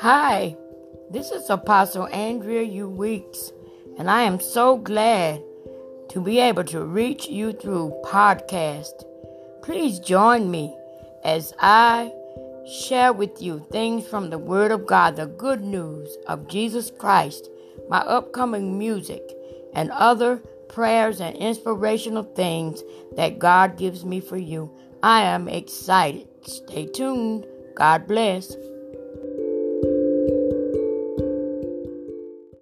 Hi, this is Apostle Andria U. Weekes, and I am so glad to be able to reach you through podcast. Please join me as I share with you things from the Word of God, the good news of Jesus Christ, my upcoming music, and other prayers and inspirational things that God gives me for you. I am excited. Stay tuned. God bless.